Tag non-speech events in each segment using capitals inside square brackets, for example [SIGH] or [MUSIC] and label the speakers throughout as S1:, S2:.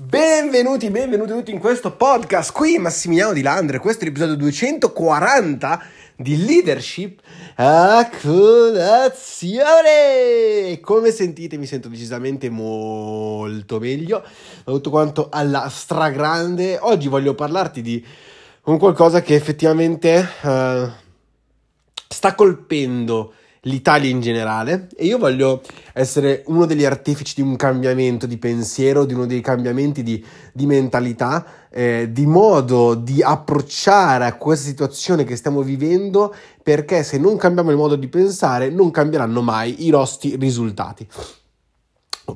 S1: Benvenuti, benvenuti tutti in questo podcast. Qui Massimiliano Di Landre, questo è l'episodio 240 di Leadership a colazione. Come sentite, mi sento decisamente molto meglio, tutto quanto alla stragrande. Oggi voglio parlarti di un qualcosa che effettivamente uh, sta colpendo l'Italia in generale e io voglio essere uno degli artefici di un cambiamento di pensiero, di uno dei cambiamenti di, di mentalità, eh, di modo di approcciare a questa situazione che stiamo vivendo perché se non cambiamo il modo di pensare non cambieranno mai i nostri risultati.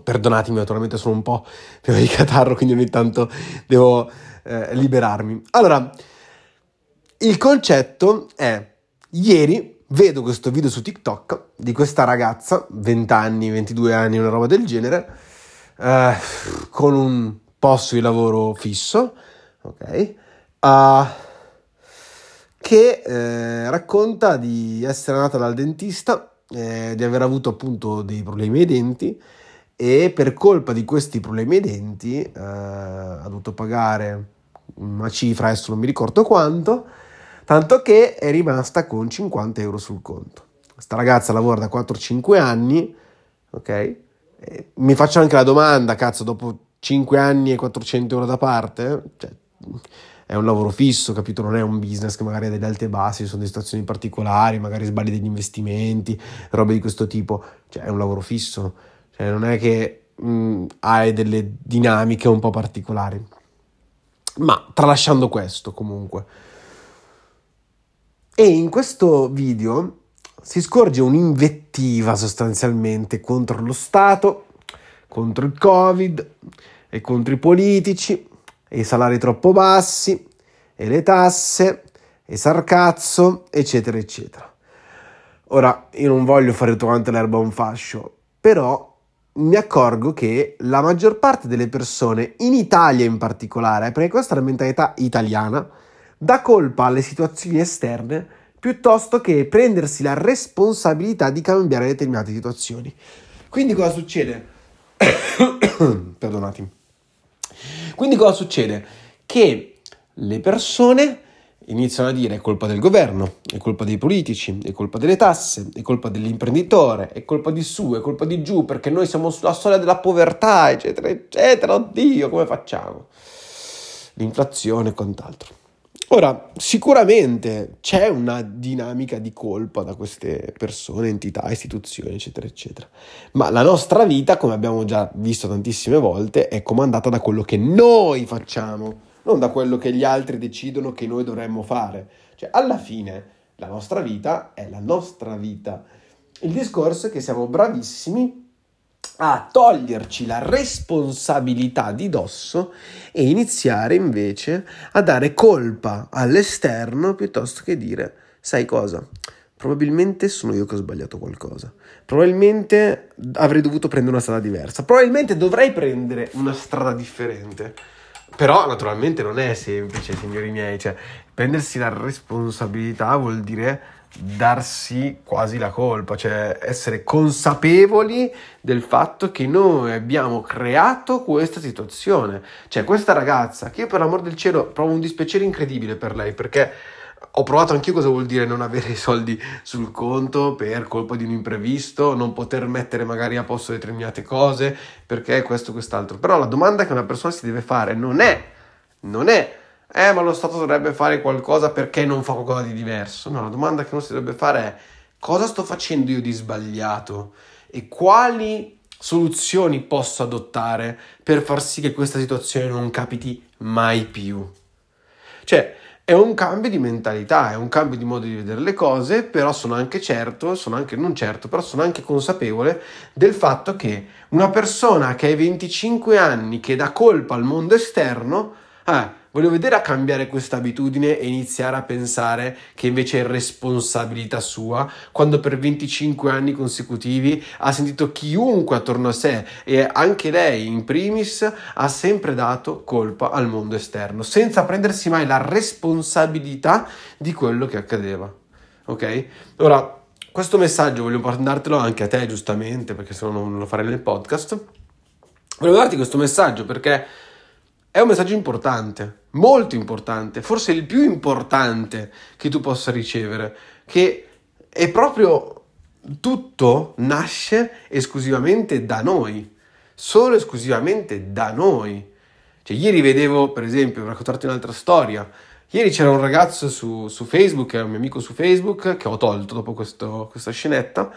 S1: Perdonatemi, naturalmente sono un po' [LAUGHS] pieno di catarro, quindi ogni tanto devo eh, liberarmi. Allora, il concetto è, ieri vedo questo video su TikTok di questa ragazza, 20 anni, 22 anni, una roba del genere, eh, con un posto di lavoro fisso, ok? Uh, che eh, racconta di essere andata dal dentista, eh, di aver avuto appunto dei problemi ai denti e per colpa di questi problemi ai denti eh, ha dovuto pagare una cifra, adesso non mi ricordo quanto, tanto che è rimasta con 50 euro sul conto. Questa ragazza lavora da 4-5 anni, ok? Mi faccio anche la domanda, cazzo, dopo 5 anni e 400 euro da parte, cioè, è un lavoro fisso, capito? Non è un business che magari ha delle alte e bassi, sono delle situazioni particolari, magari sbagli degli investimenti, robe di questo tipo, cioè è un lavoro fisso, cioè non è che mh, hai delle dinamiche un po' particolari. Ma tralasciando questo comunque, e in questo video si scorge un'invettiva sostanzialmente contro lo Stato, contro il Covid e contro i politici e i salari troppo bassi e le tasse e sarcazzo, eccetera, eccetera. Ora, io non voglio fare tutto quanto l'erba un fascio, però mi accorgo che la maggior parte delle persone, in Italia in particolare, perché questa è la mentalità italiana, dà colpa alle situazioni esterne piuttosto che prendersi la responsabilità di cambiare determinate situazioni. Quindi cosa succede? [COUGHS] Perdonatemi. Quindi cosa succede? Che le persone iniziano a dire è colpa del governo, è colpa dei politici, è colpa delle tasse, è colpa dell'imprenditore, è colpa di su, è colpa di giù, perché noi siamo sulla soglia della povertà, eccetera, eccetera. Oddio, come facciamo? L'inflazione e quant'altro. Ora, sicuramente c'è una dinamica di colpa da queste persone, entità, istituzioni, eccetera, eccetera. Ma la nostra vita, come abbiamo già visto tantissime volte, è comandata da quello che noi facciamo, non da quello che gli altri decidono che noi dovremmo fare. Cioè, alla fine, la nostra vita è la nostra vita. Il discorso è che siamo bravissimi a toglierci la responsabilità di dosso e iniziare invece a dare colpa all'esterno piuttosto che dire, sai cosa? Probabilmente sono io che ho sbagliato qualcosa. Probabilmente avrei dovuto prendere una strada diversa. Probabilmente dovrei prendere una strada differente. Però naturalmente non è semplice, signori miei. Cioè, prendersi la responsabilità vuol dire darsi quasi la colpa, cioè essere consapevoli del fatto che noi abbiamo creato questa situazione. Cioè questa ragazza, che io per l'amor del cielo provo un dispiacere incredibile per lei, perché ho provato anch'io cosa vuol dire non avere i soldi sul conto per colpa di un imprevisto, non poter mettere magari a posto determinate cose, perché questo, quest'altro. Però la domanda che una persona si deve fare non è, non è eh, ma lo Stato dovrebbe fare qualcosa perché non fa qualcosa di diverso. No, la domanda che uno si dovrebbe fare è cosa sto facendo io di sbagliato e quali soluzioni posso adottare per far sì che questa situazione non capiti mai più. Cioè, è un cambio di mentalità, è un cambio di modo di vedere le cose, però sono anche certo, sono anche non certo, però sono anche consapevole del fatto che una persona che ha 25 anni, che dà colpa al mondo esterno, eh, Voglio vedere a cambiare questa abitudine e iniziare a pensare che invece è responsabilità sua, quando per 25 anni consecutivi ha sentito chiunque attorno a sé e anche lei in primis ha sempre dato colpa al mondo esterno, senza prendersi mai la responsabilità di quello che accadeva. Ok? Ora, questo messaggio voglio mandartelo anche a te, giustamente, perché se no non lo farei nel podcast. Volevo darti questo messaggio perché è un messaggio importante, molto importante, forse il più importante che tu possa ricevere, che è proprio tutto nasce esclusivamente da noi, solo esclusivamente da noi. Cioè, ieri vedevo, per esempio, raccontarti un'altra storia, ieri c'era un ragazzo su, su Facebook, un mio amico su Facebook, che ho tolto dopo questo, questa scenetta,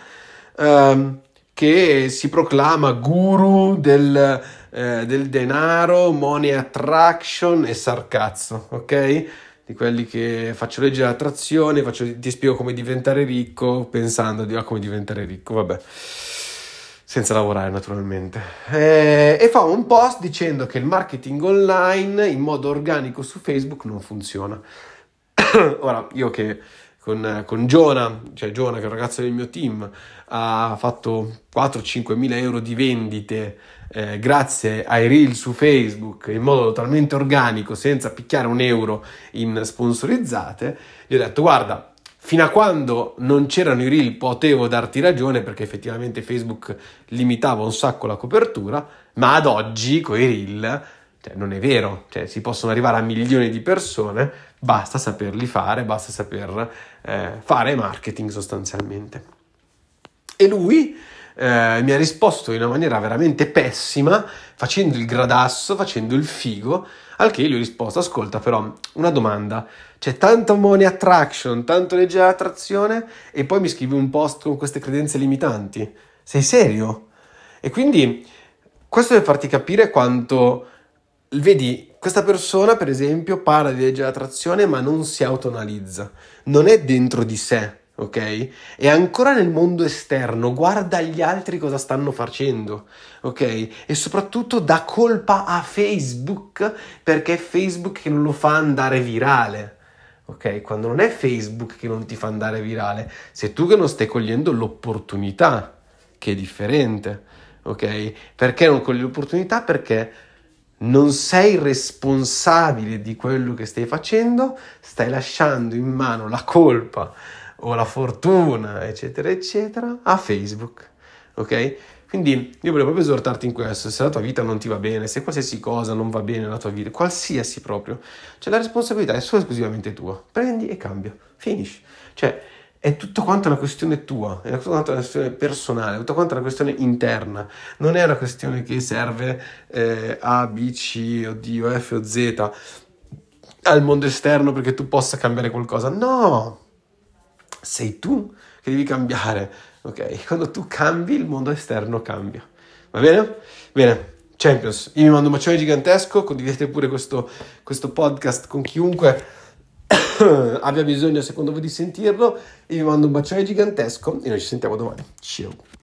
S1: ehm, che si proclama guru del, eh, del denaro, money attraction e sarcazzo, ok? Di quelli che faccio leggere l'attrazione, faccio, ti spiego come diventare ricco, pensando di ah, come diventare ricco, vabbè, senza lavorare naturalmente. Eh, e fa un post dicendo che il marketing online in modo organico su Facebook non funziona. [COUGHS] Ora, io che con, con Giona, cioè Giona che è un ragazzo del mio team, ha fatto 4-5 mila euro di vendite eh, grazie ai reel su Facebook in modo totalmente organico, senza picchiare un euro in sponsorizzate, gli ho detto guarda, fino a quando non c'erano i reel potevo darti ragione perché effettivamente Facebook limitava un sacco la copertura, ma ad oggi con i reel cioè, non è vero, cioè, si possono arrivare a milioni di persone, basta saperli fare, basta saper eh, fare marketing sostanzialmente. E lui eh, mi ha risposto in una maniera veramente pessima, facendo il gradasso, facendo il figo, al che gli ho risposto, ascolta però, una domanda, c'è tanto money attraction, tanto leggera attrazione, e poi mi scrivi un post con queste credenze limitanti? Sei serio? E quindi questo deve farti capire quanto Vedi, questa persona, per esempio, parla di legge dell'attrazione, ma non si autonalizza, non è dentro di sé, ok? È ancora nel mondo esterno, guarda gli altri cosa stanno facendo, ok? E soprattutto dà colpa a Facebook perché è Facebook che non lo fa andare virale. Ok, quando non è Facebook che non ti fa andare virale, sei tu che non stai cogliendo l'opportunità, che è differente, ok? Perché non cogli l'opportunità? Perché non sei responsabile di quello che stai facendo, stai lasciando in mano la colpa o la fortuna, eccetera, eccetera, a Facebook. Ok? Quindi io volevo proprio esortarti in questo, se la tua vita non ti va bene, se qualsiasi cosa non va bene nella tua vita, qualsiasi proprio, cioè la responsabilità è solo esclusivamente tua. Prendi e cambia, finish. Cioè, è tutto quanto una questione tua, è tutto quanto una questione personale, è tutto quanto una questione interna, non è una questione che serve eh, A, B, C, o D, o F o Z al mondo esterno perché tu possa cambiare qualcosa. No, sei tu che devi cambiare, ok? Quando tu cambi, il mondo esterno cambia. Va bene? Bene. Champions, io vi mando un bacione gigantesco, condividete pure questo, questo podcast con chiunque [COUGHS] abbia bisogno secondo voi di sentirlo. Io vi mando un bacione gigantesco e noi ci sentiamo domani. Ciao.